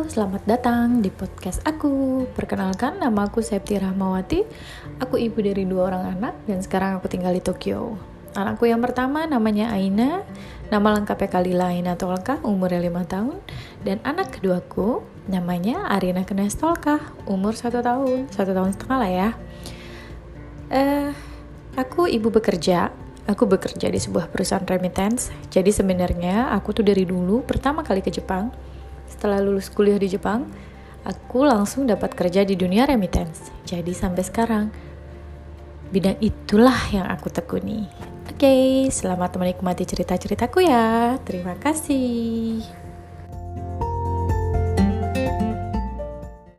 selamat datang di podcast aku. Perkenalkan, nama aku Septi Rahmawati. Aku ibu dari dua orang anak dan sekarang aku tinggal di Tokyo. Anakku yang pertama namanya Aina, nama lengkapnya Kalila Aina Tolka, umurnya 5 tahun. Dan anak keduaku namanya Arina Kenestolka, umur 1 tahun, 1 tahun setengah lah ya. Eh, aku ibu bekerja, aku bekerja di sebuah perusahaan remittance. Jadi sebenarnya aku tuh dari dulu pertama kali ke Jepang setelah lulus kuliah di Jepang, aku langsung dapat kerja di dunia remittance. Jadi sampai sekarang, bidang itulah yang aku tekuni. Oke, selamat menikmati cerita-ceritaku ya. Terima kasih.